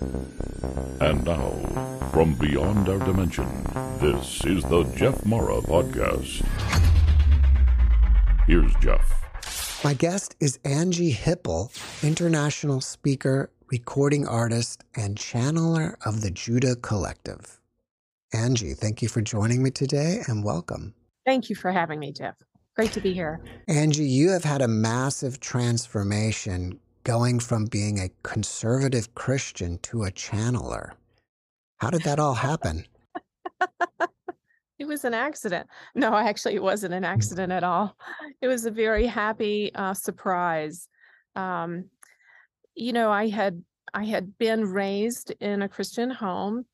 And now, from beyond our dimension, this is the Jeff Mara Podcast. Here's Jeff. My guest is Anjie Hipple, international speaker, recording artist, and channeler of the Judah Collective. Anjie, thank you for joining me today and welcome. Thank you for having me, Jeff. Great to be here. Anjie, you have had a massive transformation going from being a conservative Christian to a channeler. How did that all happen? it was an accident. No, actually, it wasn't an accident at all. It was a very happy uh, surprise. Um, you know, I had I had been raised in a Christian home.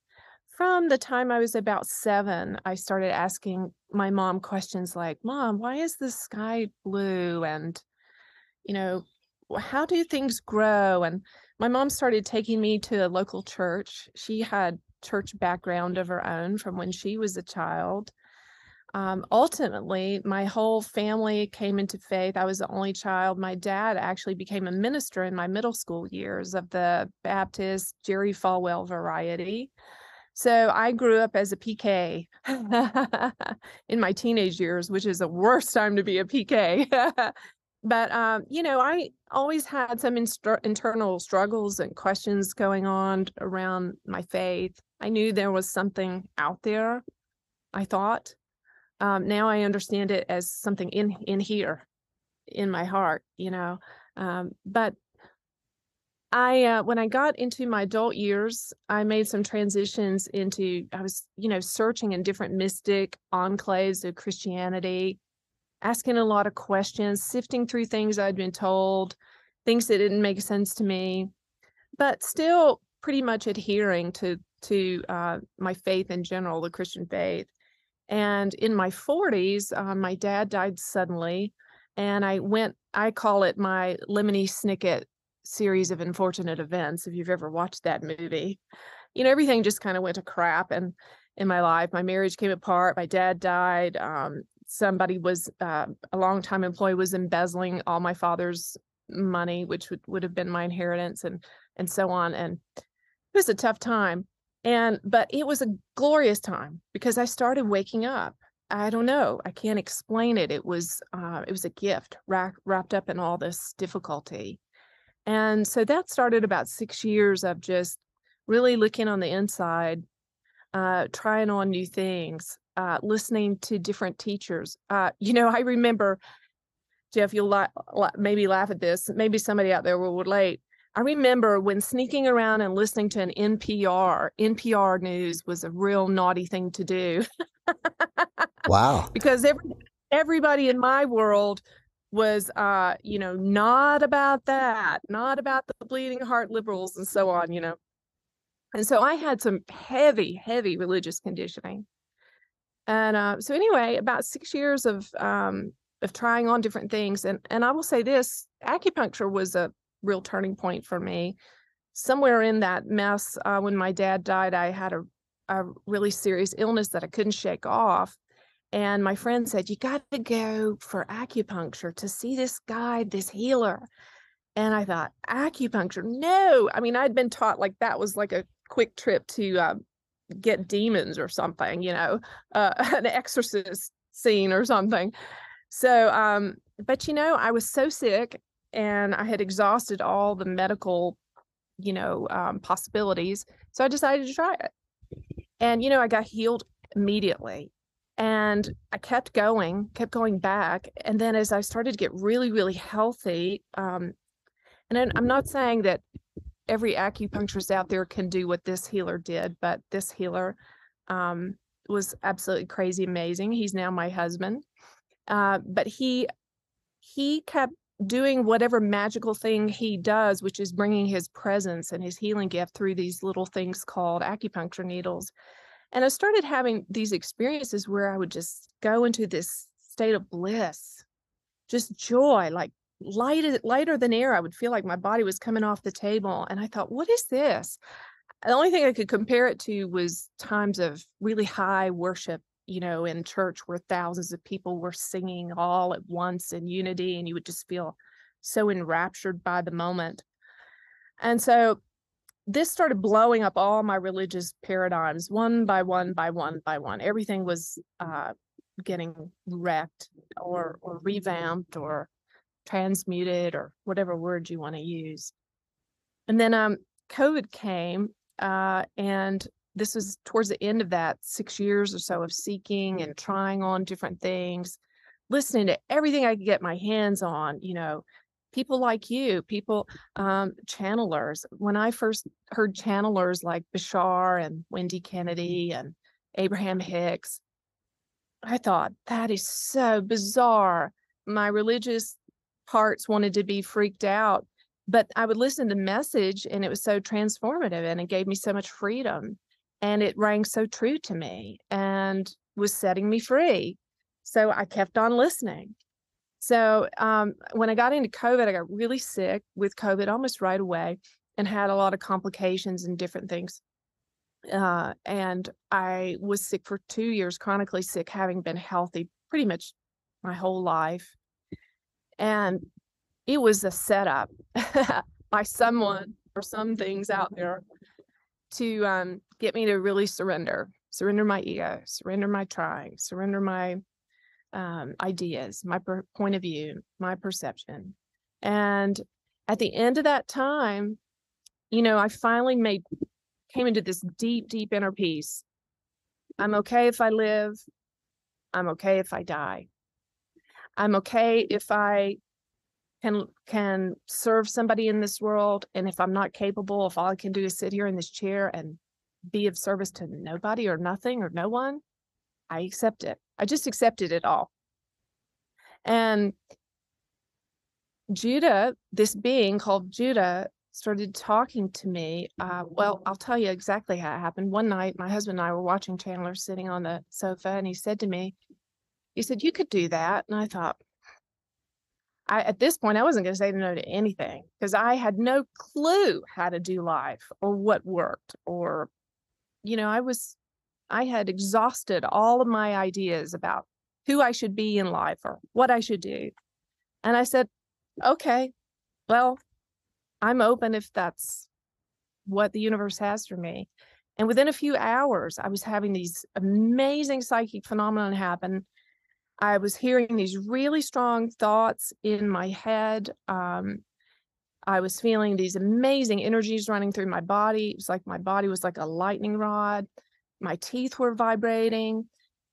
From the time I was about seven, I started asking my mom questions like, "Mom, why is the sky blue?" and you know, how do things grow? And my mom started taking me to a local church. She had church background of her own from when she was a child. Um, ultimately, my whole family came into faith. I was the only child. My dad actually became a minister in my middle school years of the Baptist Jerry Falwell variety. So I grew up as a PK in my teenage years, which is the worst time to be a PK. but um, you know, I always had some instru- internal struggles and questions going on around my faith. I knew there was something out there. I thought. Um, now I understand it as something in in here, in my heart. You know, um, but I uh, when I got into my adult years, I made some transitions into I was you know searching in different mystic enclaves of Christianity asking a lot of questions, sifting through things I'd been told, things that didn't make sense to me, but still pretty much adhering to to uh, my faith in general, the Christian faith. And in my 40s, uh, my dad died suddenly, and I went. I call it my Lemony Snicket series of unfortunate events. If you've ever watched that movie, you know everything just kind of went to crap and in my life. My marriage came apart. My dad died. Um, somebody was uh, a longtime employee was embezzling all my father's money, which would, would have been my inheritance and and so on. And it was a tough time. And but it was a glorious time because I started waking up. I don't know. I can't explain it. It was uh, it was a gift wrapped wrapped up in all this difficulty. And so that started about six years of just really looking on the inside, uh, trying on new things, uh, listening to different teachers. Uh, you know, I remember, Jeff, you'll la- la- maybe laugh at this. Maybe somebody out there will relate. I remember when sneaking around and listening to an NPR, NPR news was a real naughty thing to do. wow. because every, everybody in my world was uh you know not about that not about the bleeding heart liberals and so on you know and so i had some heavy heavy religious conditioning and uh, so anyway, about six years of um, of trying on different things, and and I will say this: acupuncture was a real turning point for me. Somewhere in that mess, uh, when my dad died, I had a a really serious illness that I couldn't shake off. And my friend said, You got to go for acupuncture to see this guy, this healer. And I thought, Acupuncture? No. I mean, I'd been taught like that was like a quick trip to uh, get demons or something, you know, uh, an exorcist scene or something. So, um, but you know, I was so sick and I had exhausted all the medical, you know, um, possibilities. So I decided to try it. And, you know, I got healed immediately. And I kept going, kept going back. And then as I started to get really, really healthy, um, and I'm not saying that every acupuncturist out there can do what this healer did, but this healer um, was absolutely crazy amazing. He's now my husband. Uh, but he he kept doing whatever magical thing he does, which is bringing his presence and his healing gift through these little things called acupuncture needles. And I started having these experiences where I would just go into this state of bliss, just joy, like light, lighter than air. I would feel like my body was coming off the table. And I thought, what is this? The only thing I could compare it to was times of really high worship, you know, in church where thousands of people were singing all at once in unity, and you would just feel so enraptured by the moment. And so this started blowing up all my religious paradigms one by one by one by one. Everything was uh, getting wrecked or or revamped or transmuted or whatever word you want to use. And then um, COVID came, uh, and this was towards the end of that six years or so of seeking and trying on different things, listening to everything I could get my hands on, you know, people like you, people, um, channelers. When I first heard channelers like Bashar and Wendy Kennedy and Abraham Hicks, I thought that is so bizarre. My religious parts wanted to be freaked out, but I would listen to the message and it was so transformative and it gave me so much freedom and it rang so true to me and was setting me free. So I kept on listening. So um, when I got into COVID, I got really sick with COVID almost right away and had a lot of complications and different things. Uh, and I was sick for two years, chronically sick, having been healthy pretty much my whole life. And it was a setup by someone or some things out there to um, get me to really surrender, surrender my ego, surrender my trying, surrender my um, ideas, my per- point of view, my perception. And at the end of that time, you know, I finally made, came into this deep, deep inner peace. I'm okay if I live. I'm okay if I die. I'm okay if I can can serve somebody in this world and if i'm not capable if all i can do is sit here in this chair and be of service to nobody or nothing or no one i accept it I just accepted it all. And Judah, this being called Judah, started talking to me. Uh, well, I'll tell you exactly how it happened. One night, my husband and I were watching Chandler sitting on the sofa, and he said to me, he said, You could do that. And I thought, I, at this point, I wasn't going to say no to anything because I had no clue how to do life or what worked. Or, you know, I was I had exhausted all of my ideas about who I should be in life or what I should do. And I said, okay, well, I'm open if that's what the universe has for me. And within a few hours, I was having these amazing psychic phenomena happen. I was hearing these really strong thoughts in my head. Um, I was feeling these amazing energies running through my body. It was like my body was like a lightning rod my teeth were vibrating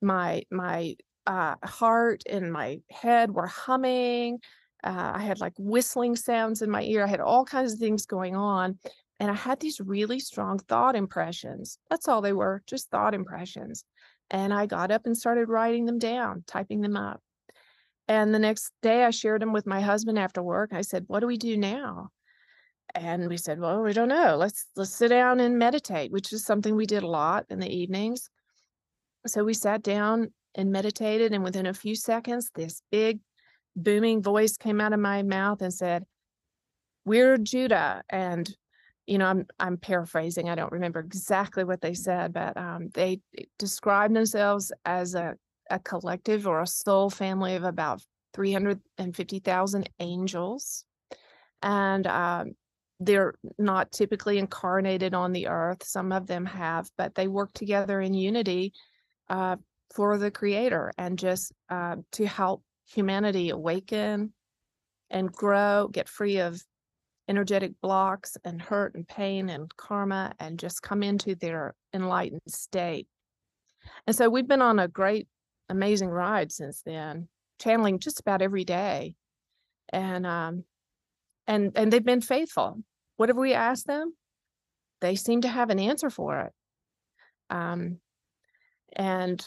my my uh, heart and my head were humming uh, i had like whistling sounds in my ear i had all kinds of things going on and i had these really strong thought impressions that's all they were just thought impressions and i got up and started writing them down typing them up. And the next day i shared them with my husband after work i said what do we do now? And we said well we don't know. Let's let's sit down and meditate which is something we did a lot in the evenings. So we sat down and meditated and within a few seconds this big booming voice came out of my mouth and said we're judah and you know i'm i'm paraphrasing i don't remember exactly what they said but um, they described themselves as a, a collective or a soul family of about 350,000 angels and um, they're not typically incarnated on the earth. Some of them have, but they work together in unity uh, for the creator and just uh, to help humanity awaken and grow, get free of energetic blocks and hurt and pain and karma and just come into their enlightened state. And so we've been on a great, amazing ride since then, channeling just about every day. And um, and and they've been faithful whatever we ask them, they seem to have an answer for it. Um, and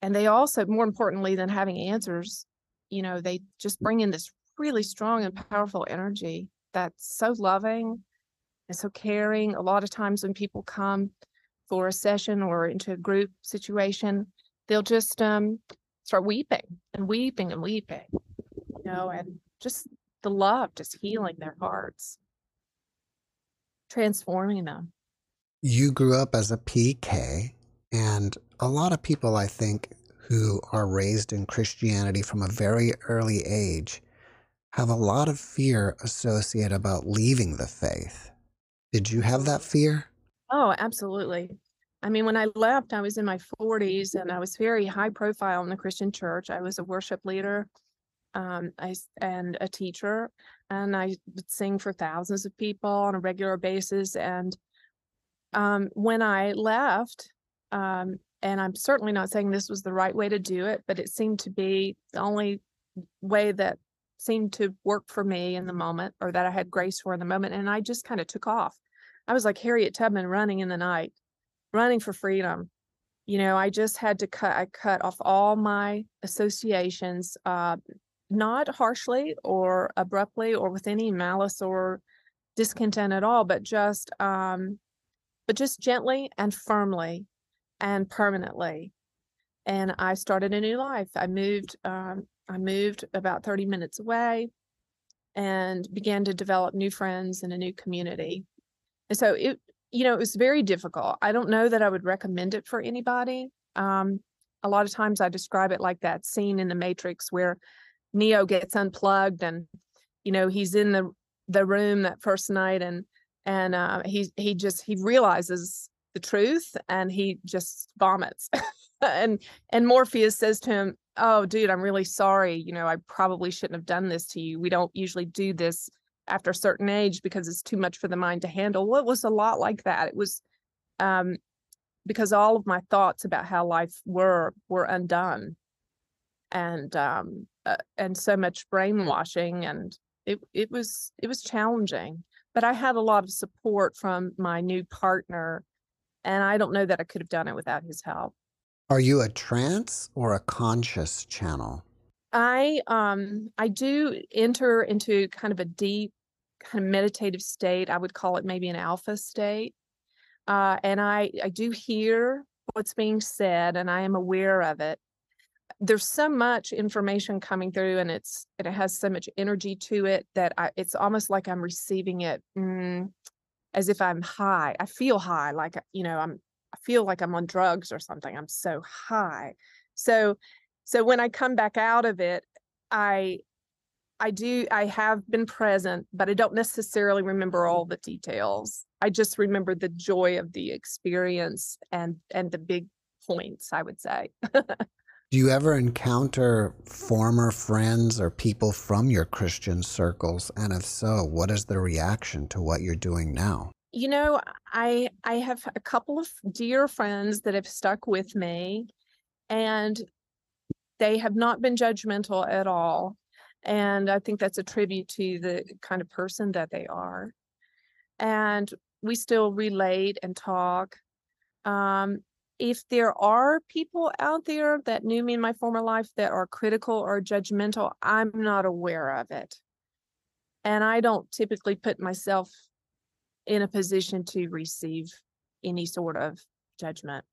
and they also, more importantly than having answers, you know, they just bring in this really strong and powerful energy that's so loving and so caring. A lot of times when people come for a session or into a group situation, they'll just um, start weeping and weeping and weeping, you know, and just the love just healing their hearts, transforming them. You grew up as a PK, and a lot of people, I think, who are raised in Christianity from a very early age have a lot of fear associated about leaving the faith. Did you have that fear? Oh, absolutely. I mean, when I left, I was in my 40s and I was very high profile in the Christian church. I was a worship leader um, I, and a teacher, and I would sing for thousands of people on a regular basis. And um, when I left, um, and I'm certainly not saying this was the right way to do it, but it seemed to be the only way that seemed to work for me in the moment or that I had grace for in the moment. And I just kind of took off. I was like Harriet Tubman running in the night, running for freedom. You know, I just had to cut, I cut off all my associations, uh, not harshly or abruptly or with any malice or discontent at all, but just, um, but just gently and firmly and permanently. And I started a new life. I moved, um, I moved about 30 minutes away and began to develop new friends in a new community. And so it, you know, it was very difficult. I don't know that I would recommend it for anybody. Um, a lot of times I describe it like that scene in the Matrix where Neo gets unplugged and, you know, he's in the the room that first night and and uh, he he just he realizes the truth and he just vomits and and morpheus says to him oh dude i'm really sorry you know i probably shouldn't have done this to you. We don't usually do this after a certain age because it's too much for the mind to handle. Well it was a lot like that. It was um because all of my thoughts about how life were were undone and um uh, and so much brainwashing and it it was it was challenging. But i had a lot of support from my new partner and I don't know that I could have done it without his help. Are you a trance or a conscious channel? I um I do enter into kind of a deep kind of meditative state. I would call it maybe an alpha state. Uh, and I I do hear what's being said and I am aware of it. There's so much information coming through and it's it has so much energy to it that I it's almost like I'm receiving it mm, as if I'm high. I feel high, like, you know, I'm, I feel like I'm on drugs or something. I'm so high. So, so when I come back out of it, I, I do, I have been present, but I don't necessarily remember all the details. I just remember the joy of the experience and, and the big points, I would say. Do you ever encounter former friends or people from your Christian circles? And if so, what is the reaction to what you're doing now? You know, I I have a couple of dear friends that have stuck with me and they have not been judgmental at all. And I think that's a tribute to the kind of person that they are. And we still relate and talk. Um, if there are people out there that knew me in my former life that are critical or judgmental, I'm not aware of it. And I don't typically put myself in a position to receive any sort of judgment.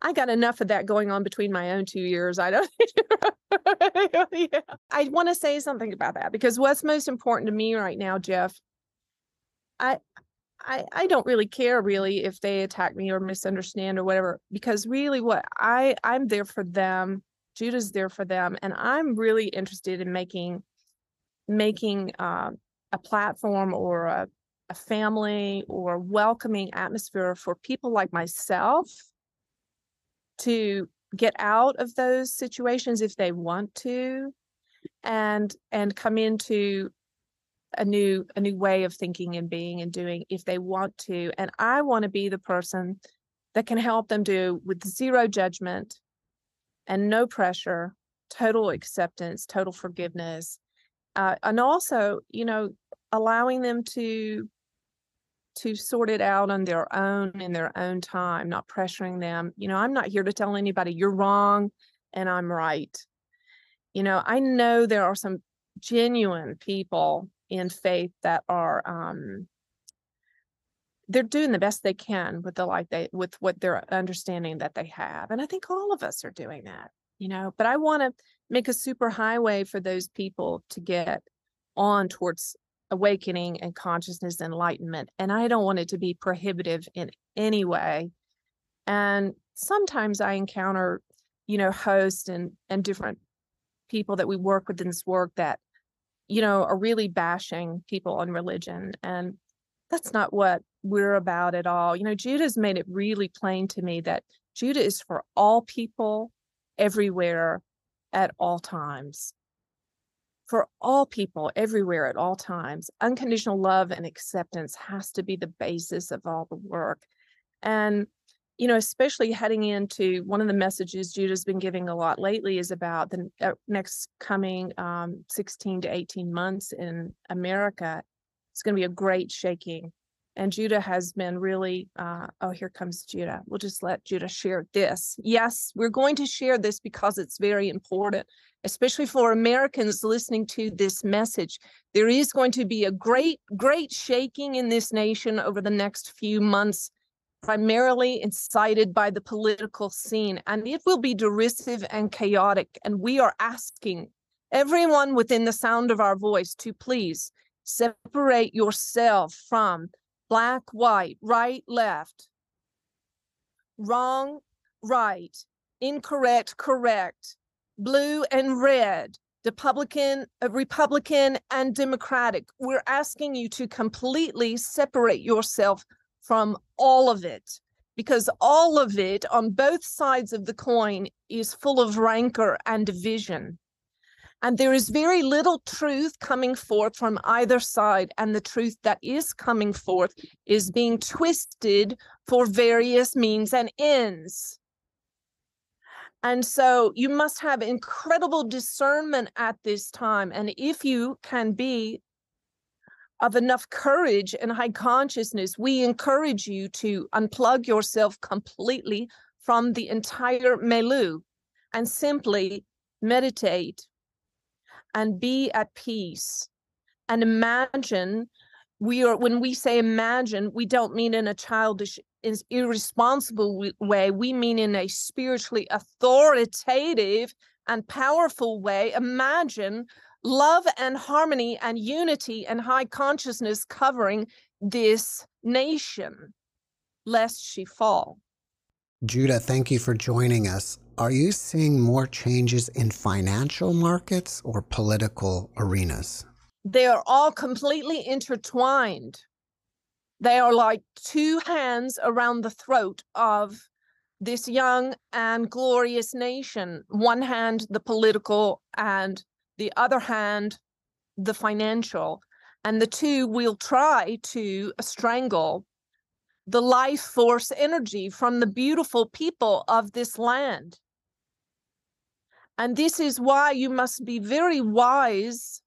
I got enough of that going on between my own two ears. I don't. yeah. I want to say something about that because what's most important to me right now, Jeff, I I, I don't really care really if they attack me or misunderstand or whatever because really what I I'm there for them Judah's there for them and I'm really interested in making making uh, a platform or a, a family or welcoming atmosphere for people like myself to get out of those situations if they want to and and come into a new a new way of thinking and being and doing if they want to. And i want to be the person that can help them do with zero judgment and no pressure total acceptance total forgiveness uh, and also you know allowing them to to sort it out on their own in their own time not pressuring them. You know i'm not here to tell anybody you're wrong and i'm right. You know i know there are some genuine people in faith that are um, they're doing the best they can with the like they with what their understanding that they have and i think all of us are doing that you know? But i want to make a super highway for those people to get on towards awakening and consciousness enlightenment and i don't want it to be prohibitive in any way. And sometimes i encounter you know hosts and and different people that we work with in this work that you know are really bashing people on religion and that's not what we're about at all. You know judah's made it really plain to me that judah is for all people everywhere at all times for all people everywhere at all times unconditional love and acceptance has to be the basis of all the work. And you know especially heading into one of the messages judah's been giving a lot lately is about the uh, next coming um, 16 to 18 months in america. It's going to be a great shaking and Judah has been really, uh, oh, here comes Judah. We'll just let Judah share this. Yes, we're going to share this because it's very important, especially for Americans listening to this message. There is going to be a great, great shaking in this nation over the next few months, primarily incited by the political scene, and it will be derisive and chaotic. And we are asking everyone within the sound of our voice to please separate yourself from black, white, right, left, wrong, right, incorrect, correct, blue and red, Republican, uh, Republican and Democratic. We're asking you to completely separate yourself from all of it because all of it on both sides of the coin is full of rancor and division. And there is very little truth coming forth from either side. And the truth that is coming forth is being twisted for various means and ends. And so you must have incredible discernment at this time. And if you can be of enough courage and high consciousness, we encourage you to unplug yourself completely from the entire milieu and simply meditate and be at peace. And imagine we are when we say imagine we don't mean in a childish irresponsible way we mean in a spiritually authoritative and powerful way. Imagine love and harmony and unity and high consciousness covering this nation lest she fall. Judah thank you for joining us are you seeing more changes in financial markets or political arenas? They are all completely intertwined. They are like two hands around the throat of this young and glorious nation. One hand, the political, and the other hand, the financial. And the two will try to strangle the life force energy from the beautiful people of this land. And this is why you must be very wise.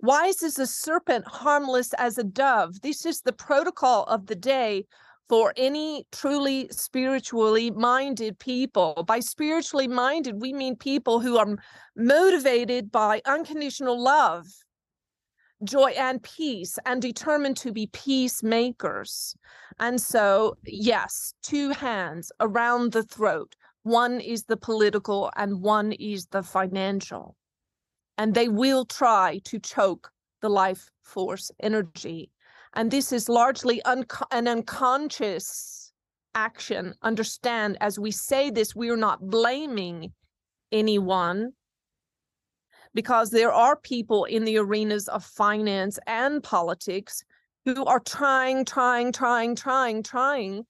Wise as a serpent, harmless as a dove. This is the protocol of the day for any truly spiritually minded people. By spiritually minded, we mean people who are motivated by unconditional love, joy, and peace, and determined to be peacemakers. And so, yes, two hands around the throat one is the political and one is the financial. And they will try to choke the life force energy. And this is largely un- an unconscious action. Understand, as we say this, we are not blaming anyone because there are people in the arenas of finance and politics who are trying, trying, trying, trying, trying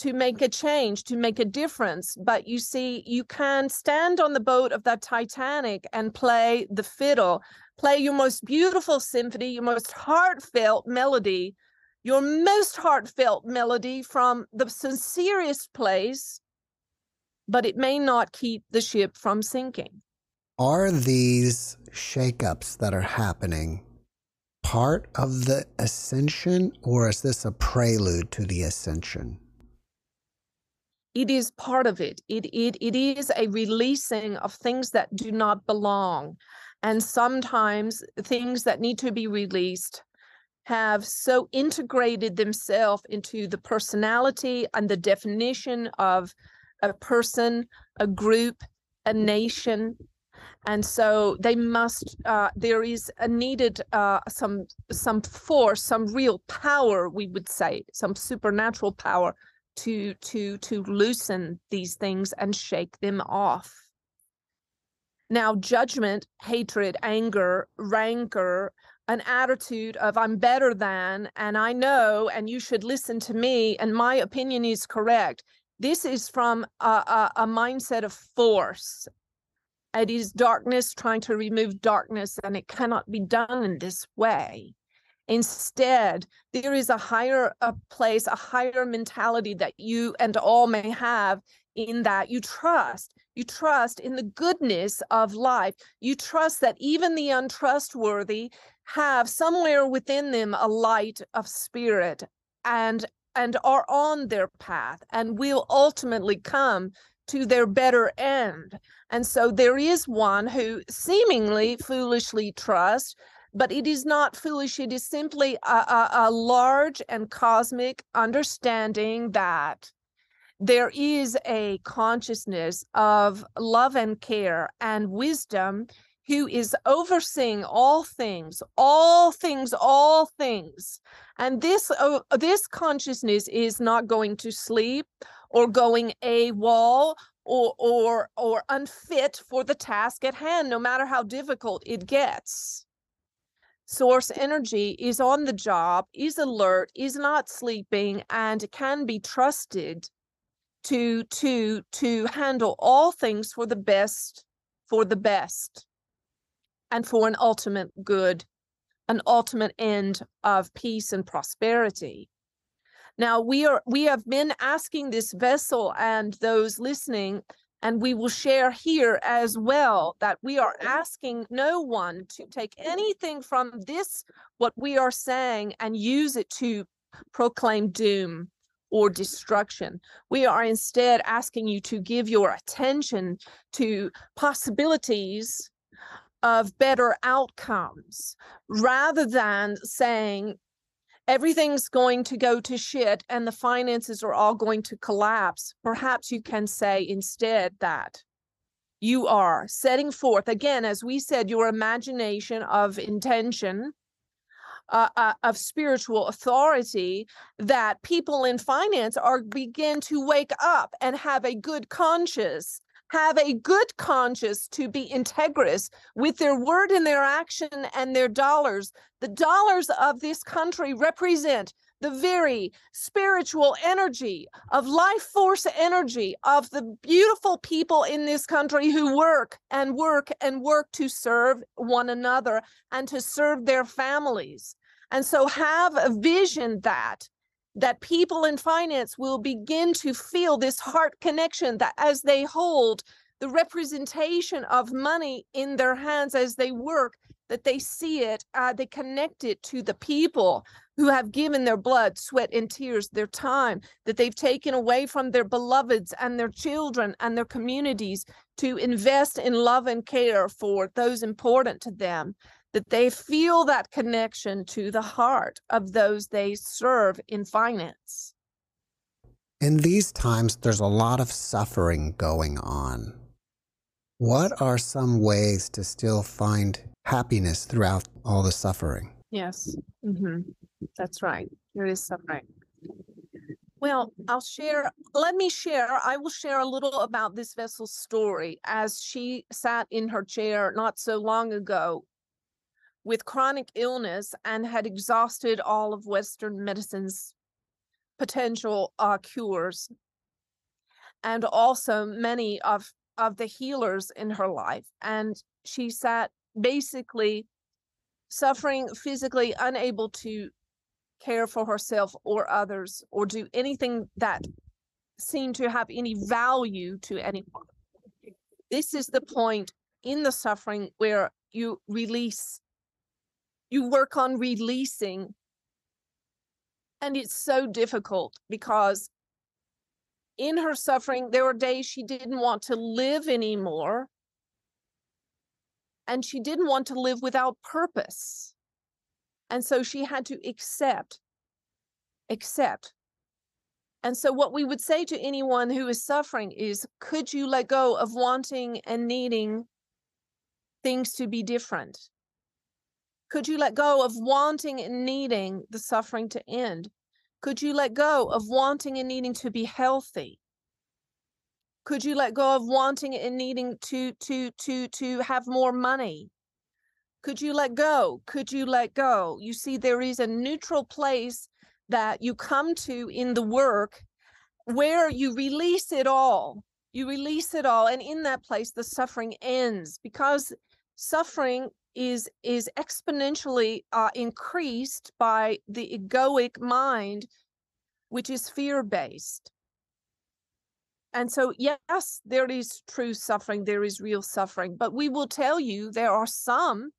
to make a change, to make a difference. But you see, you can stand on the boat of that Titanic and play the fiddle, play your most beautiful symphony, your most heartfelt melody, your most heartfelt melody from the sincerest place, but it may not keep the ship from sinking. Are these shakeups that are happening part of the ascension, or is this a prelude to the ascension? It is part of it. It, it. it is a releasing of things that do not belong. And sometimes things that need to be released have so integrated themselves into the personality and the definition of a person, a group, a nation. And so they must. Uh, there is a needed uh, some some force, some real power, we would say, some supernatural power to to to loosen these things and shake them off. Now, judgment, hatred, anger, rancor, an attitude of I'm better than, and I know, and you should listen to me, and my opinion is correct. This is from a, a, a mindset of force. It is darkness trying to remove darkness, and it cannot be done in this way. Instead, there is a higher a place, a higher mentality that you and all may have in that you trust. You trust in the goodness of life. You trust that even the untrustworthy have somewhere within them a light of spirit and and are on their path and will ultimately come to their better end. And so there is one who seemingly foolishly trusts, but it is not foolish. It is simply a, a, a large and cosmic understanding that there is a consciousness of love and care and wisdom who is overseeing all things all things all things and this uh, this consciousness is not going to sleep or going AWOL or or or unfit for the task at hand no matter how difficult it gets source energy is on the job is alert is not sleeping and can be trusted to to to handle all things for the best for the best and for an ultimate good an ultimate end of peace and prosperity. Now we are we have been asking this vessel and those listening and we will share here as well that we are asking no one to take mm-hmm. anything from this what we are saying and use it to proclaim doom or destruction. We are instead asking you to give your attention to possibilities of better outcomes rather than saying everything's going to go to shit and the finances are all going to collapse. Perhaps you can say instead that you are setting forth, again, as we said, your imagination of intention uh, uh, of spiritual authority that people in finance are begin to wake up and have a good conscience have a good conscience to be integrous with their word and their action and their dollars. The dollars of this country represent the very spiritual energy of life force energy of the beautiful people in this country who work and work and work to serve one another and to serve their families. And so have a vision that that people in finance will begin to feel this heart connection that as they hold the representation of money in their hands as they work that they see it uh, they connect it to the people who have given their blood sweat and tears their time that they've taken away from their beloveds and their children and their communities to invest in love and care for those important to them that they feel that connection to the heart of those they serve in finance. In these times, there's a lot of suffering going on. What are some ways to still find happiness throughout all the suffering? Yes, mm-hmm. that's right. There is suffering. Well, I'll share, let me share, I will share a little about this vessel's story as she sat in her chair not so long ago with chronic illness and had exhausted all of Western medicine's potential uh, cures, and also many of of the healers in her life. And she sat basically suffering physically, unable to care for herself or others or do anything that seemed to have any value to anyone. This is the point in the suffering where you release you work on releasing and it's so difficult because in her suffering there were days she didn't want to live anymore and she didn't want to live without purpose And so she had to accept, accept. And so, what we would say to anyone who is suffering is could you let go of wanting and needing things to be different? Could you let go of wanting and needing the suffering to end? Could you let go of wanting and needing to be healthy? Could you let go of wanting and needing to to to to have more money? Could you let go? Could you let go? You see, there is a neutral place that you come to in the work where you release it all. You release it all. And in that place, the suffering ends because suffering is is exponentially uh, increased by the egoic mind which is fear based and so yes there is true suffering there is real suffering but we will tell you there are some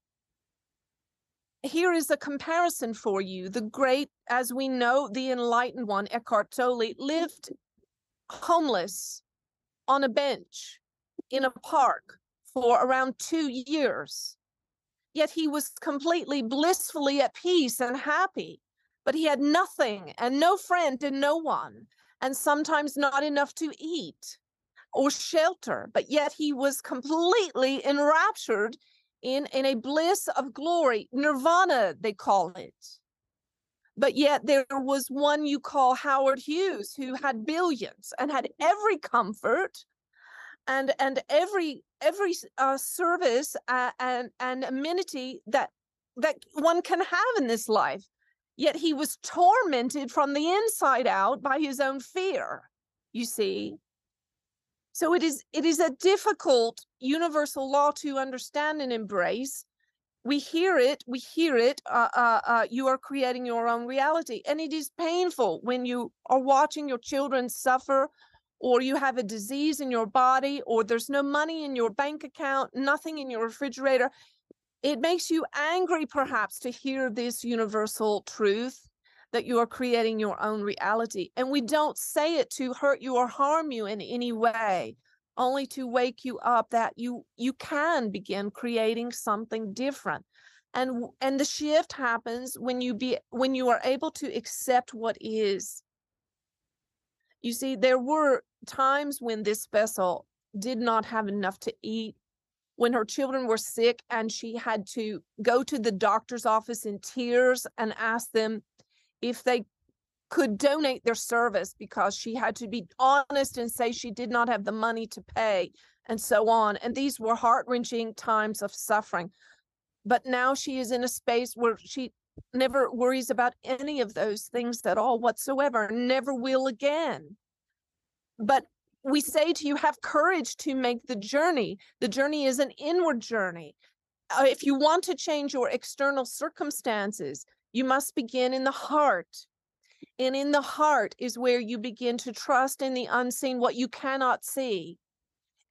here is a comparison for you. The great, as we know, the enlightened one, Eckhart Tolle, lived homeless on a bench in a park for around two years. Yet he was completely blissfully at peace and happy. But he had nothing and no friend and no one, and sometimes not enough to eat or shelter. But yet he was completely enraptured in in a bliss of glory nirvana they call it but yet there was one you call howard hughes who had billions and had every comfort and and every every uh, service uh, and and amenity that that one can have in this life yet he was tormented from the inside out by his own fear you see so it is it is a difficult universal law to understand and embrace. We hear it, we hear it. Uh, uh, uh, you are creating your own reality, and it is painful when you are watching your children suffer, or you have a disease in your body, or there's no money in your bank account, nothing in your refrigerator. It makes you angry, perhaps, to hear this universal truth that you are creating your own reality. And we don't say it to hurt you or harm you in any way, only to wake you up that you you can begin creating something different. And and the shift happens when you be when you are able to accept what is. You see, there were times when this vessel did not have enough to eat when her children were sick and she had to go to the doctor's office in tears and ask them if they could donate their service because she had to be honest and say she did not have the money to pay and so on. And these were heart wrenching times of suffering. But now she is in a space where she never worries about any of those things at all whatsoever, never will again. But we say to you, have courage to make the journey. The journey is an inward journey. Uh, if you want to change your external circumstances, you must begin in the heart. And in the heart is where you begin to trust in the unseen, what you cannot see,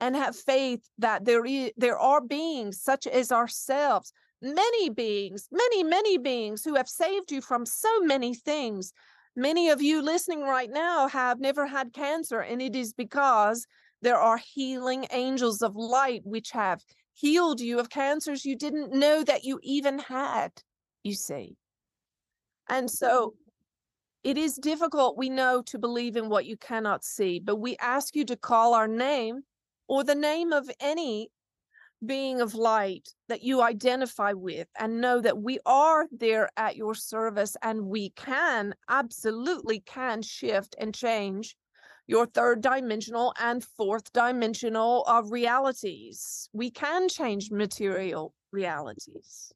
and have faith that there is there are beings such as ourselves, many beings, many, many beings who have saved you from so many things. Many of you listening right now have never had cancer, and it is because there are healing angels of light which have healed you of cancers you didn't know that you even had, you see. And so mm. it is difficult, we know, to believe in what you cannot see, but we ask you to call our name or the name of any being of light that you identify with and know that we are there at your service and we can absolutely can shift and change your third dimensional and fourth dimensional of realities. We can change material realities.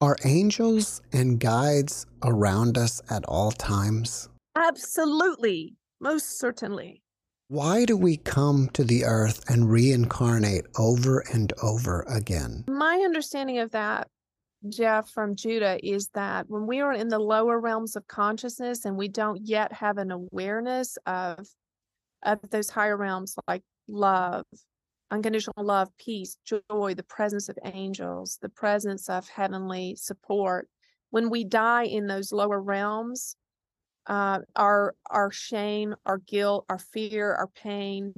Are angels and guides around us at all times? Absolutely, most certainly. Why do we come to the earth and reincarnate over and over again? My understanding of that, Jeff, from Judah, is that when we are in the lower realms of consciousness and we don't yet have an awareness of of those higher realms like love, unconditional love, peace, joy, the presence of angels, the presence of heavenly support. When we die in those lower realms, uh, our our shame, our guilt, our fear, our pain,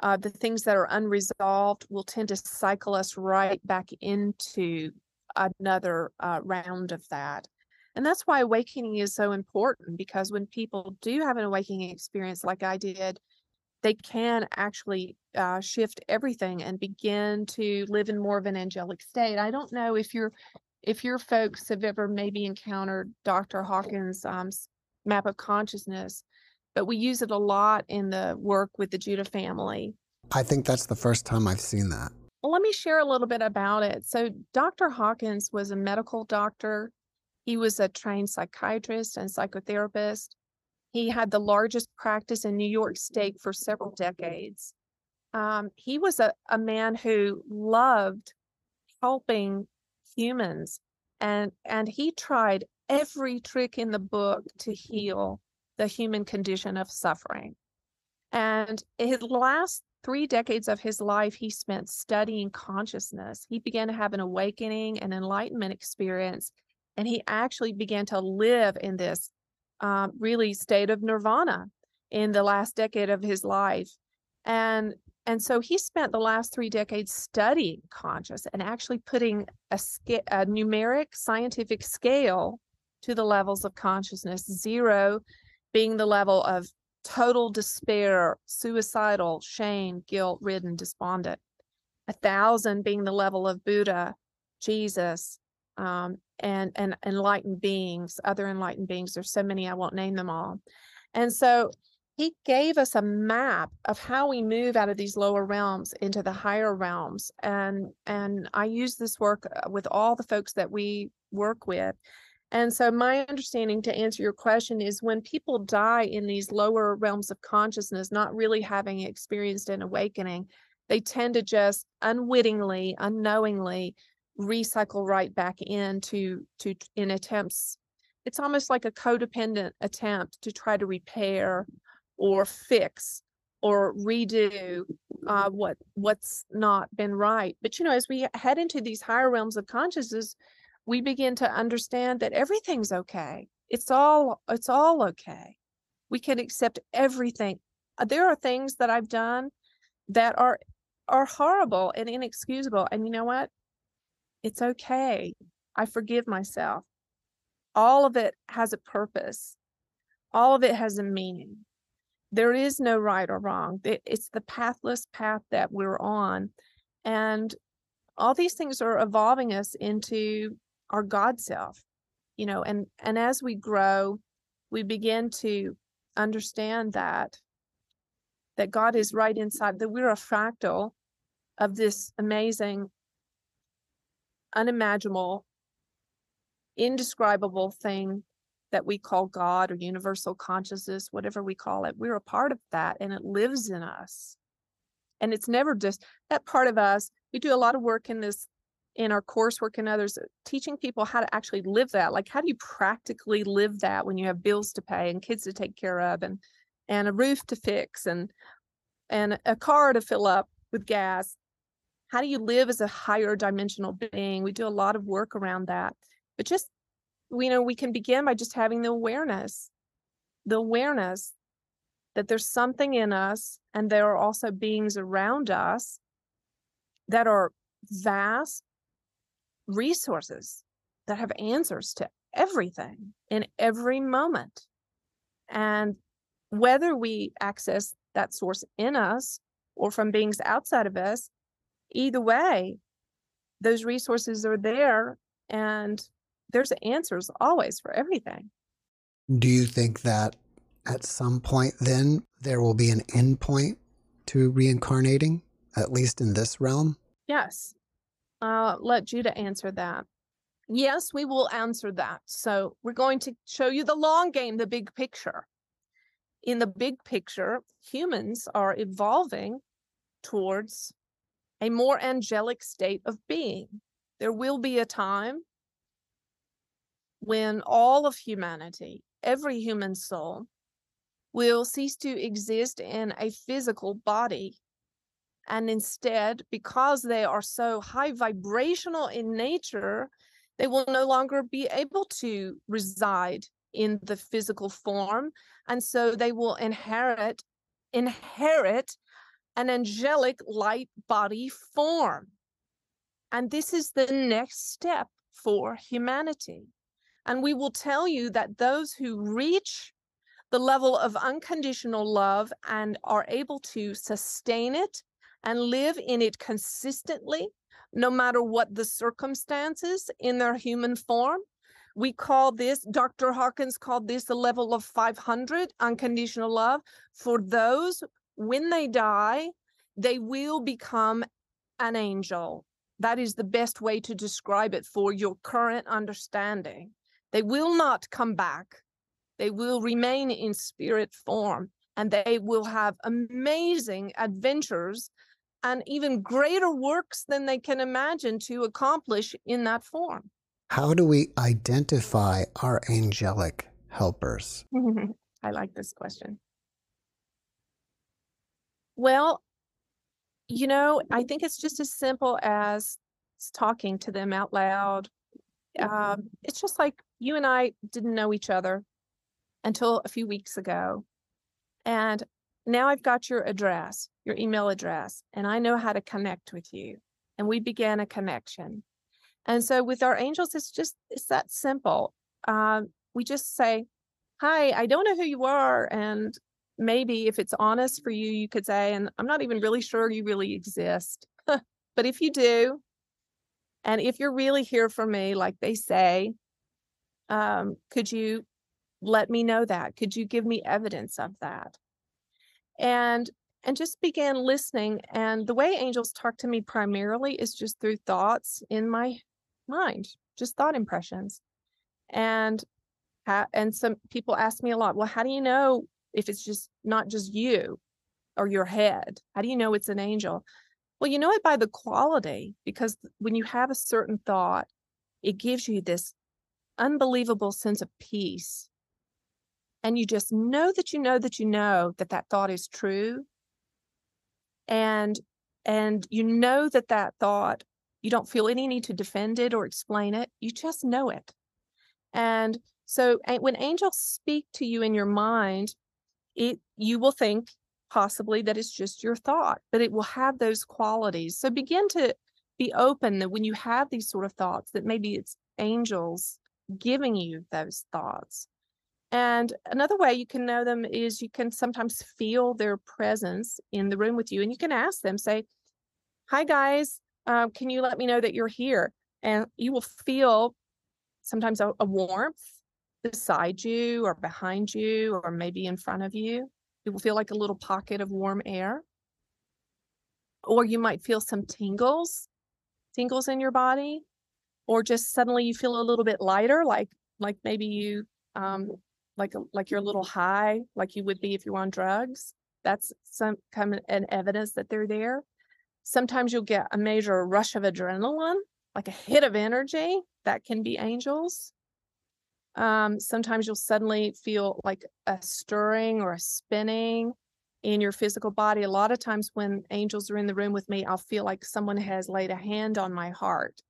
uh, the things that are unresolved will tend to cycle us right back into another uh, round of that. And that's why awakening is so important because when people do have an awakening experience like I did, they can actually uh, shift everything and begin to live in more of an angelic state. I don't know if you're if your folks have ever maybe encountered Dr. Hawkins' um, map of consciousness, but we use it a lot in the work with the Judah family. I think that's the first time I've seen that. Well, let me share a little bit about it. So, Dr. Hawkins was a medical doctor. He was a trained psychiatrist and psychotherapist. He had the largest practice in New York State for several decades. Um, he was a, a man who loved helping humans and and he tried every trick in the book to heal the human condition of suffering. And his last three decades of his life he spent studying consciousness. He began to have an awakening and enlightenment experience and he actually began to live in this um, really state of nirvana in the last decade of his life. And and so he spent the last three decades studying conscious and actually putting a, sca- a numeric scientific scale to the levels of consciousness, zero being the level of total despair, suicidal, shame, guilt ridden, despondent, a thousand being the level of Buddha, Jesus, um, and, and enlightened beings, other enlightened beings. There's so many, I won't name them all. And so he gave us a map of how we move out of these lower realms into the higher realms and and i use this work uh, with all the folks that we work with and so my understanding to answer your question is when people die in these lower realms of consciousness not really having experienced an awakening they tend to just unwittingly unknowingly recycle right back into to in attempts it's almost like a codependent attempt to try to repair or fix or redo uh, what what's not been right. But you know, as we head into these higher realms of consciousness, we begin to understand that everything's okay. It's all it's all okay. We can accept everything. Uh, there are things that I've done that are are horrible and inexcusable. And you know what? It's okay. I forgive myself. All of it has a purpose. All of it has a meaning there is no right or wrong. It's the pathless path that we're on. And all these things are evolving us into our God self, you know, and and as we grow, we begin to understand that that God is right inside, that we're a fractal of this amazing, unimaginable, indescribable thing that we call God or universal consciousness, whatever we call it. We're a part of that and it lives in us. And it's never just that part of us. We do a lot of work in this, in our coursework and others, uh, teaching people how to actually live that. Like, how do you practically live that when you have bills to pay and kids to take care of and, and a roof to fix and, and a car to fill up with gas? How do you live as a higher dimensional being? We do a lot of work around that. But just you know we can begin by just having the awareness the awareness that there's something in us and there are also beings around us that are vast resources that have answers to everything in every moment and whether we access that source in us or from beings outside of us either way those resources are there and there's answers always for everything. Do you think that at some point then there will be an end point to reincarnating, at least in this realm? Yes. Uh, let Judah answer that. Yes, we will answer that. So we're going to show you the long game, the big picture. In the big picture, humans are evolving towards a more angelic state of being. There will be a time when all of humanity, every human soul, will cease to exist in a physical body. And instead, because they are so high vibrational in nature, they will no longer be able to reside in the physical form. And so they will inherit, inherit an angelic light body form. And this is the next step for humanity. And we will tell you that those who reach the level of unconditional love and are able to sustain it and live in it consistently, no matter what the circumstances in their human form. We call this, Dr. Hawkins called this the level of 500 unconditional love. For those, when they die, they will become an angel. That is the best way to describe it for your current understanding. They will not come back. They will remain in spirit form and they will have amazing adventures and even greater works than they can imagine to accomplish in that form. How do we identify our angelic helpers? I like this question. Well, you know, I think it's just as simple as talking to them out loud. Um, it's just like you and I didn't know each other until a few weeks ago. And now I've got your address, your email address, and I know how to connect with you. And we began a connection. And so with our angels, it's just, it's that simple. Um, we just say, Hi, I don't know who you are. And maybe if it's honest for you, you could say, and I'm not even really sure you really exist. but if you do, and if you're really here for me, like they say, um, could you let me know that? Could you give me evidence of that? And and just began listening. And the way angels talk to me primarily is just through thoughts in my mind, just thought impressions. And and some people ask me a lot, well, how do you know if it's just not just you or your head? How do you know it's an angel? Well, you know it by the quality because when you have a certain thought, it gives you this unbelievable sense of peace. And you just know that you know that you know that that thought is true. And and you know that that thought you don't feel any need to defend it or explain it. You just know it. And so when angels speak to you in your mind, it you will think possibly that it's just your thought, but it will have those qualities. So begin to be open that when you have these sort of thoughts, that maybe it's angels giving you those thoughts. And another way you can know them is you can sometimes feel their presence in the room with you, and you can ask them, say, Hi, guys, uh, can you let me know that you're here? And you will feel sometimes a, a warmth beside you, or behind you, or maybe in front of you. It will feel like a little pocket of warm air. Or you might feel some tingles, tingles in your body, or just suddenly you feel a little bit lighter, like like maybe you um like like you're a little high, like you would be if you're on drugs. That's some kind of an evidence that they're there. Sometimes you'll get a major rush of adrenaline, like a hit of energy. That can be angels. Um, sometimes you'll suddenly feel like a stirring or a spinning in your physical body. A lot of times when angels are in the room with me, I'll feel like someone has laid a hand on my heart.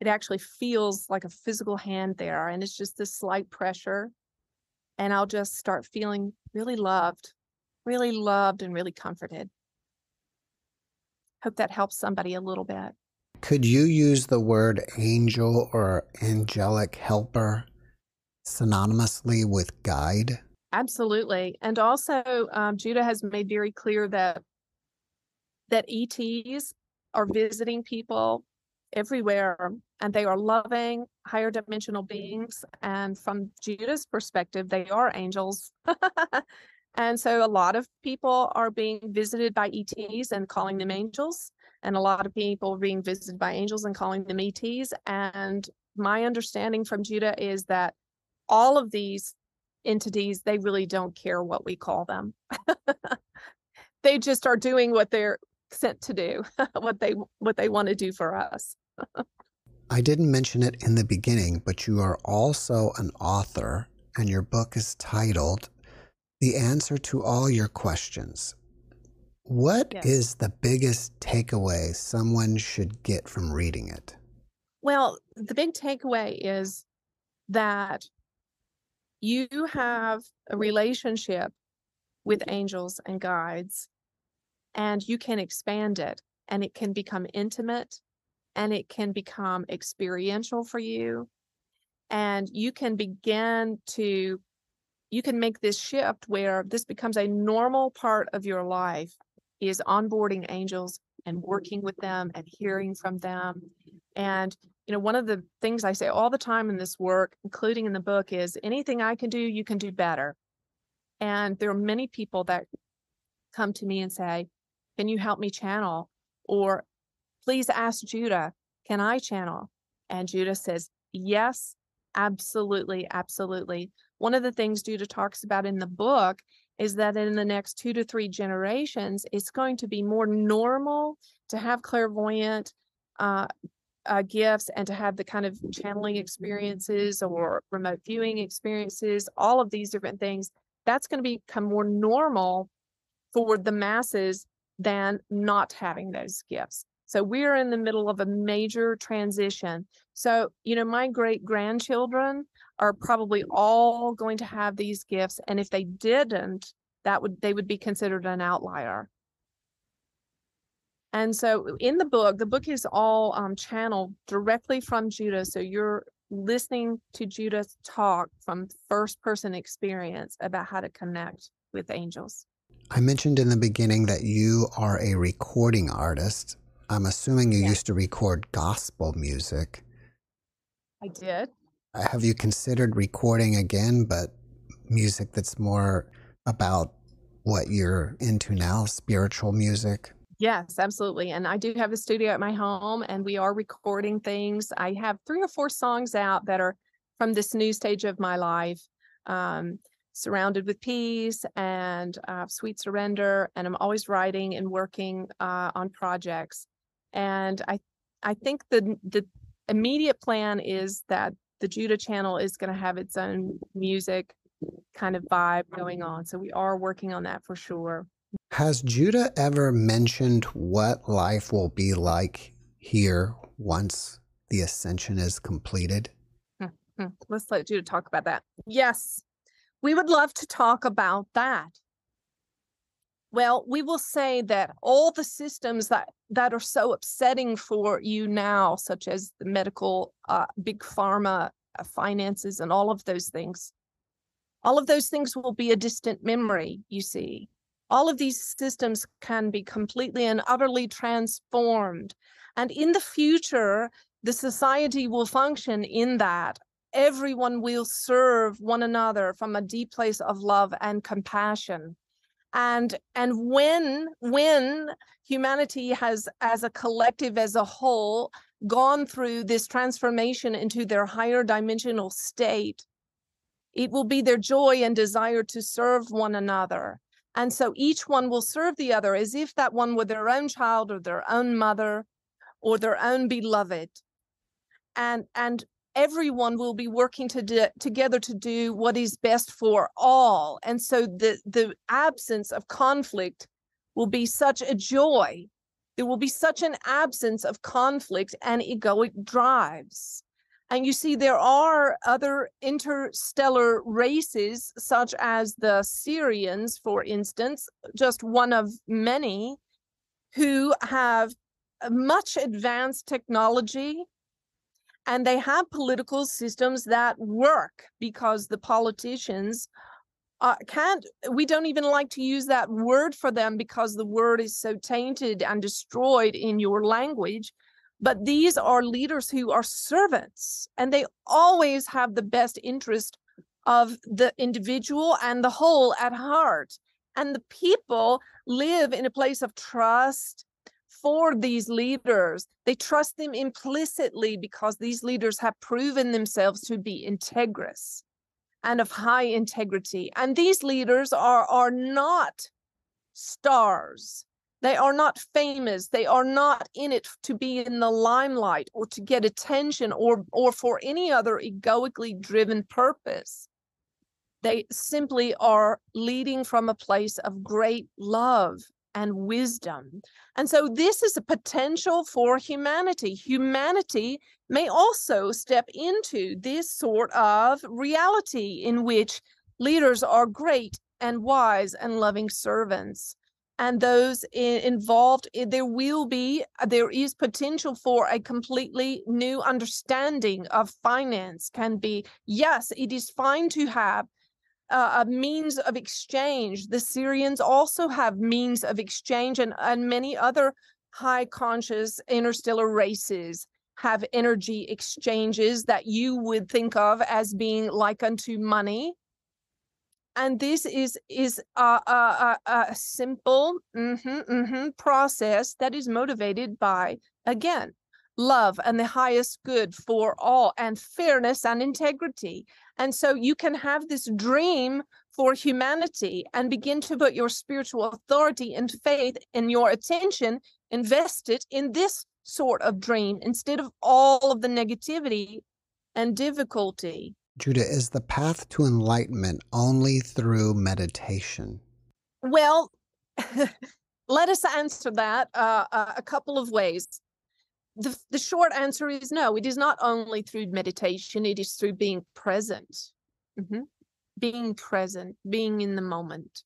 It actually feels like a physical hand there, and it's just this slight pressure. And I'll just start feeling really loved, really loved, and really comforted. Hope that helps somebody a little bit. Could you use the word angel or angelic helper synonymously with guide? Absolutely. And also, um, Judah has made very clear that that ETs are visiting people everywhere and they are loving higher dimensional beings and from Judah's perspective they are angels. And so a lot of people are being visited by ETs and calling them angels and a lot of people are being visited by angels and calling them ETs and my understanding from Judah is that all of these entities they really don't care what we call them. They just are doing what they're sent to do what they what they want to do for us. I didn't mention it in the beginning but you are also an author and your book is titled the answer to all your questions. What yes. is the biggest takeaway someone should get from reading it? Well the big takeaway is that you have a relationship with angels and guides and you can expand it and it can become intimate and it can become experiential for you. And you can begin to, you can make this shift where this becomes a normal part of your life is onboarding angels and working with them and hearing from them. And, you know, one of the things I say all the time in this work, including in the book, is anything I can do, you can do better. And there are many people that come to me and say, Can you help me channel? Or please ask Judah, Can I channel? And Judah says, Yes, absolutely, absolutely. One of the things Judah talks about in the book is that in the next two to three generations, it's going to be more normal to have clairvoyant uh, uh, gifts and to have the kind of channeling experiences or remote viewing experiences, all of these different things. That's going to become more normal for the masses than not having those gifts. So we're in the middle of a major transition. So, you know, my great grandchildren are probably all going to have these gifts. And if they didn't, that would they would be considered an outlier. And so in the book, the book is all um, channeled directly from Judah. So you're listening to Judah talk from first person experience about how to connect with angels. I mentioned in the beginning that you are a recording artist. I'm assuming you yeah. used to record gospel music. I did. Uh, have you considered recording again, but music that's more about what you're into now, spiritual music? Yes, absolutely. And I do have a studio at my home and we are recording things. I have three or four songs out that are from this new stage of my life. Um, surrounded with peace and uh, sweet surrender and i'm always writing and working uh, on projects. And i i think the the immediate plan is that the judah channel is going to have its own music kind of vibe going on. So we are working on that for sure. Has judah ever mentioned what life will be like here once the ascension is completed? Hmm, hmm. let's let judah talk about that. Yes we would love to talk about that. Well, we will say that all the systems that, that are so upsetting for you now, such as the medical, uh, big pharma, uh, finances, and all of those things, all of those things will be a distant memory, you see. All of these systems can be completely and utterly transformed. And in the future, the society will function in that everyone will serve one another from a deep place of love and compassion. And and when when humanity has as a collective as a whole gone through this transformation into their higher dimensional state it will be their joy and desire to serve one another. And so each one will serve the other as if that one were their own child or their own mother or their own beloved. And and everyone will be working to do, together to do what is best for all. And so the the absence of conflict will be such a joy. There will be such an absence of conflict and egoic drives. And you see there are other interstellar races such as the Sirians, for instance just one of many who have much advanced technology and they have political systems that work because the politicians uh, can't we don't even like to use that word for them because the word is so tainted and destroyed in your language but these are leaders who are servants and they always have the best interest of the individual and the whole at heart and the people live in a place of trust for these leaders. They trust them implicitly because these leaders have proven themselves to be integrous and of high integrity. And these leaders are, are not stars. They are not famous. They are not in it to be in the limelight or to get attention or, or for any other egoically driven purpose. They simply are leading from a place of great love and wisdom. And so this is a potential for humanity. Humanity may also step into this sort of reality in which leaders are great and wise and loving servants. and those involved there will be uh, there is potential for a completely new understanding of finance can be yes it is fine to have uh, a means of exchange. The Sirians also have means of exchange and, and many other high conscious interstellar races have energy exchanges that you would think of as being like unto money. And this is is a, a, a, a simple mm-hmm, mm-hmm, process that is motivated by again love and the highest good for all and fairness and integrity and so you can have this dream for humanity and begin to put your spiritual authority and faith and your attention invested in this sort of dream instead of all of the negativity and difficulty Judah, is the path to enlightenment only through meditation? Well, let us answer that uh, uh, a couple of ways. The, the short answer is no, it is not only through meditation, it is through being present. Mm-hmm. Being present, being in the moment.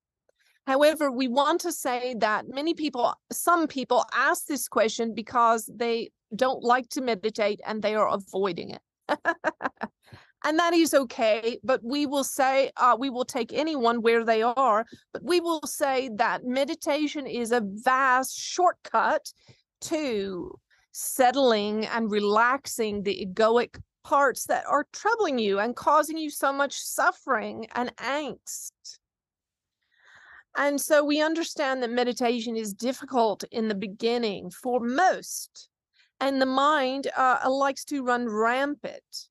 However, we want to say that many people, some people ask this question because they don't like to meditate and they are avoiding it. and that is okay but we will say uh, we will take anyone where they are but we will say that meditation is a vast shortcut to settling and relaxing the egoic parts that are troubling you and causing you so much suffering and angst. And so we understand that meditation is difficult in the beginning for most and the mind uh, likes to run rampant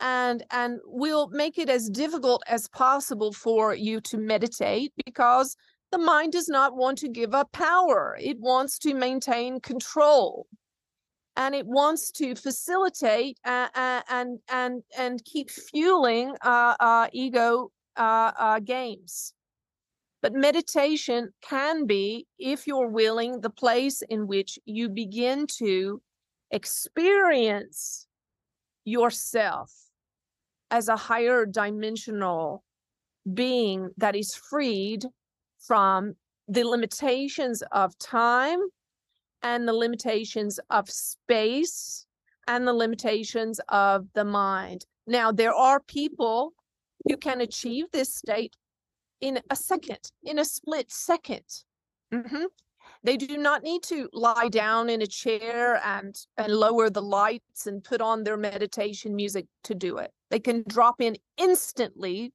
and and we'll make it as difficult as possible for you to meditate because the mind does not want to give up power. It wants to maintain control and it wants to facilitate uh, uh, and and and keep fueling uh, uh ego uh, games. But meditation can be if you're willing the place in which you begin to experience yourself as a higher dimensional being that is freed from the limitations of time and the limitations of space and the limitations of the mind. Now, there are people who can achieve this state in a second, in a split 2nd mm-hmm. They do not need to lie down in a chair and, and lower the lights and put on their meditation music to do it. They can drop in instantly.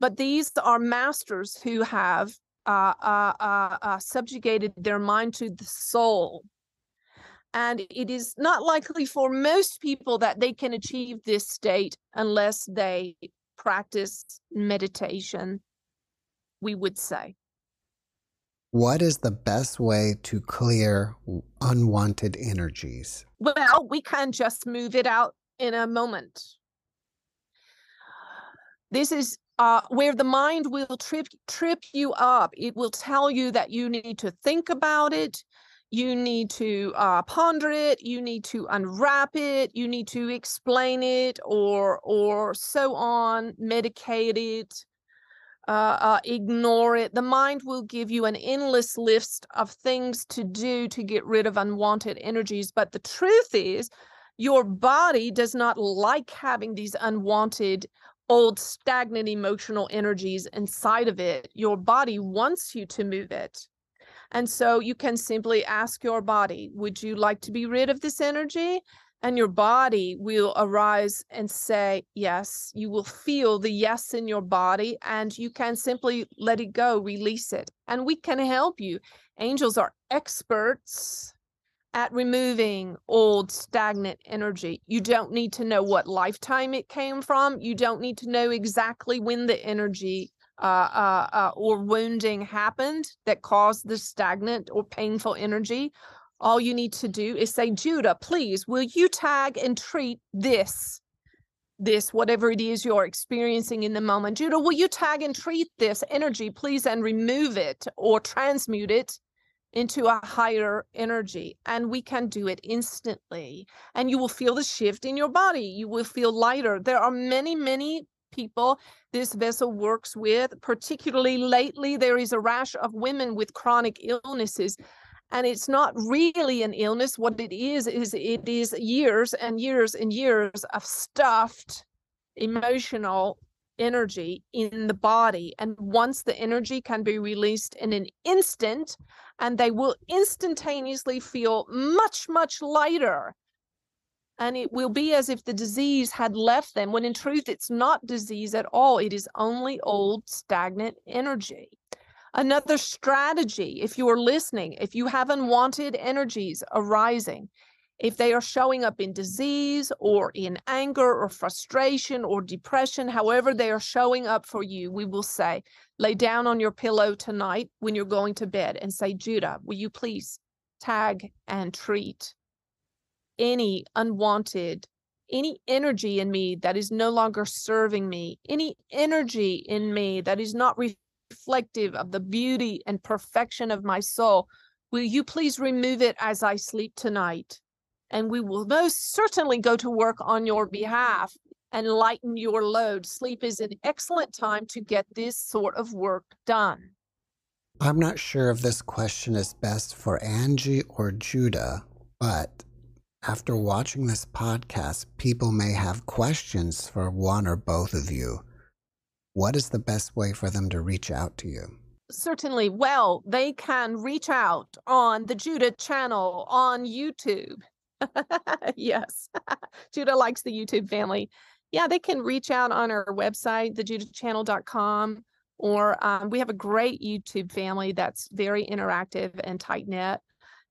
But these are masters who have uh, uh, uh, uh subjugated their mind to the soul. And it is not likely for most people that they can achieve this state unless they practice meditation, we would say. What is the best way to clear unwanted energies? Well, we can just move it out in a moment. This is uh, where the mind will trip trip you up. It will tell you that you need to think about it, you need to uh, ponder it, you need to unwrap it, you need to explain it, or or so on, medicate it, uh, uh, ignore it. The mind will give you an endless list of things to do to get rid of unwanted energies. But the truth is, your body does not like having these unwanted, old, stagnant emotional energies inside of it. Your body wants you to move it. And so you can simply ask your body, Would you like to be rid of this energy? and your body will arise and say yes. You will feel the yes in your body, and you can simply let it go, release it. And we can help you. Angels are experts at removing old stagnant energy. You don't need to know what lifetime it came from. You don't need to know exactly when the energy uh, uh, uh, or wounding happened that caused the stagnant or painful energy all you need to do is say, Judah, please, will you tag and treat this, this, whatever it is you're experiencing in the moment? Judah, will you tag and treat this energy, please, and remove it or transmute it into a higher energy? And we can do it instantly. And you will feel the shift in your body. You will feel lighter. There are many, many people this vessel works with. Particularly lately, there is a rash of women with chronic illnesses. And it's not really an illness. What it is, is it is years and years and years of stuffed emotional energy in the body. And once the energy can be released in an instant, and they will instantaneously feel much, much lighter. And it will be as if the disease had left them, when in truth, it's not disease at all. It is only old, stagnant energy. Another strategy, if you are listening, if you have unwanted energies arising, if they are showing up in disease or in anger or frustration or depression, however they are showing up for you, we will say, lay down on your pillow tonight when you're going to bed and say, Judah, will you please tag and treat any unwanted, any energy in me that is no longer serving me, any energy in me that is not reflective of the beauty and perfection of my soul. Will you please remove it as I sleep tonight? And we will most certainly go to work on your behalf and lighten your load. Sleep is an excellent time to get this sort of work done. I'm not sure if this question is best for Anjie or Judah, but after watching this podcast, people may have questions for one or both of you. What is the best way for them to reach out to you? Certainly. Well, they can reach out on the Judah channel on YouTube. yes. Judah likes the YouTube family. Yeah, they can reach out on our website, thejudahchannel.com, or um, we have a great YouTube family that's very interactive and tight knit.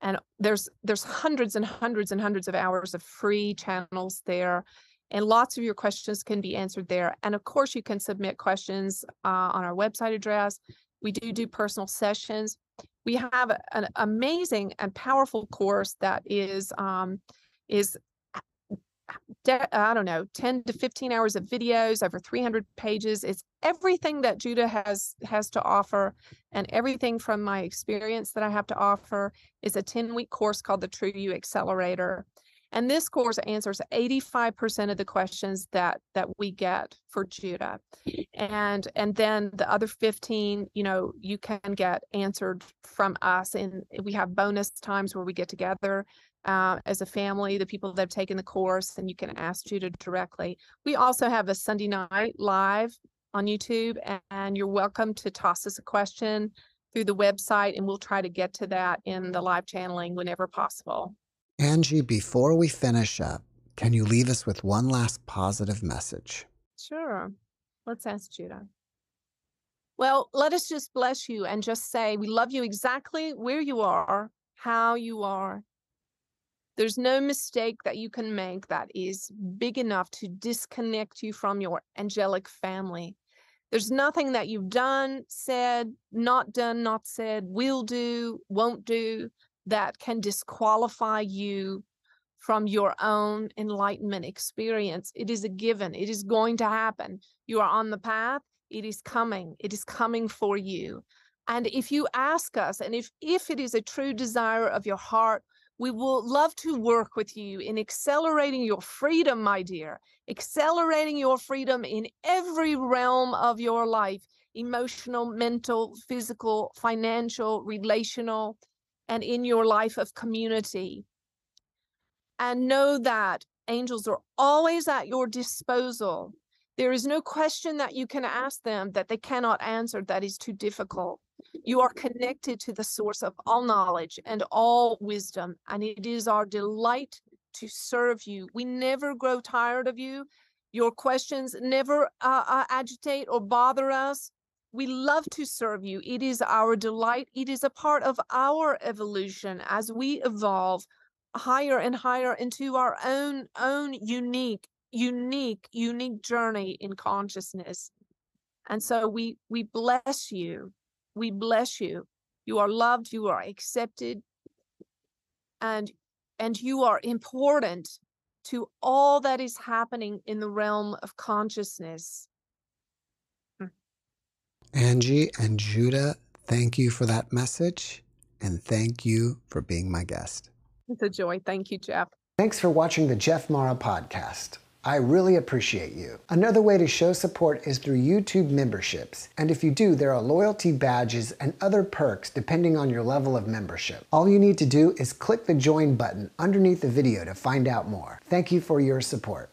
And there's there's hundreds and hundreds and hundreds of hours of free channels there, and lots of your questions can be answered there. And of course, you can submit questions uh, on our website address. We do do personal sessions we have an amazing and powerful course that is um, is I don't know, 10 to 15 hours of videos, over 300 pages. It's everything that Judah has has to offer and everything from my experience that I have to offer is a 10-week course called the True You Accelerator. And this course answers 85% of the questions that that we get for Judah. And and then the other 15, you know, you can get answered from us. And we have bonus times where we get together uh, as a family, the people that have taken the course, and you can ask Judah directly. We also have a Sunday night live on YouTube, and you're welcome to toss us a question through the website, and we'll try to get to that in the live channeling whenever possible. Anjie, before we finish up, can you leave us with one last positive message? Sure. Let's ask Judah. Well, let us just bless you and just say we love you exactly where you are, how you are. There's no mistake that you can make that is big enough to disconnect you from your angelic family. There's nothing that you've done, said, not done, not said, will do, won't do that can disqualify you from your own enlightenment experience. It is a given, it is going to happen. You are on the path, it is coming, it is coming for you. And if you ask us, and if, if it is a true desire of your heart, we will love to work with you in accelerating your freedom, my dear, accelerating your freedom in every realm of your life emotional, mental, physical, financial, relational, and in your life of community. And know that angels are always at your disposal. There is no question that you can ask them that they cannot answer that is too difficult. You are connected to the source of all knowledge and all wisdom, and it is our delight to serve you. We never grow tired of you. Your questions never uh, uh, agitate or bother us. We love to serve you. It is our delight. It is a part of our evolution as we evolve higher and higher into our own own unique unique unique journey in consciousness. And so we we bless you. We bless you. You are loved. You are accepted. And and you are important to all that is happening in the realm of consciousness Anjie and Judah, thank you for that message. And thank you for being my guest. It's a joy. Thank you, Jeff. Thanks for watching the Jeff Mara podcast. I really appreciate you. Another way to show support is through YouTube memberships. And if you do, there are loyalty badges and other perks depending on your level of membership. All you need to do is click the join button underneath the video to find out more. Thank you for your support.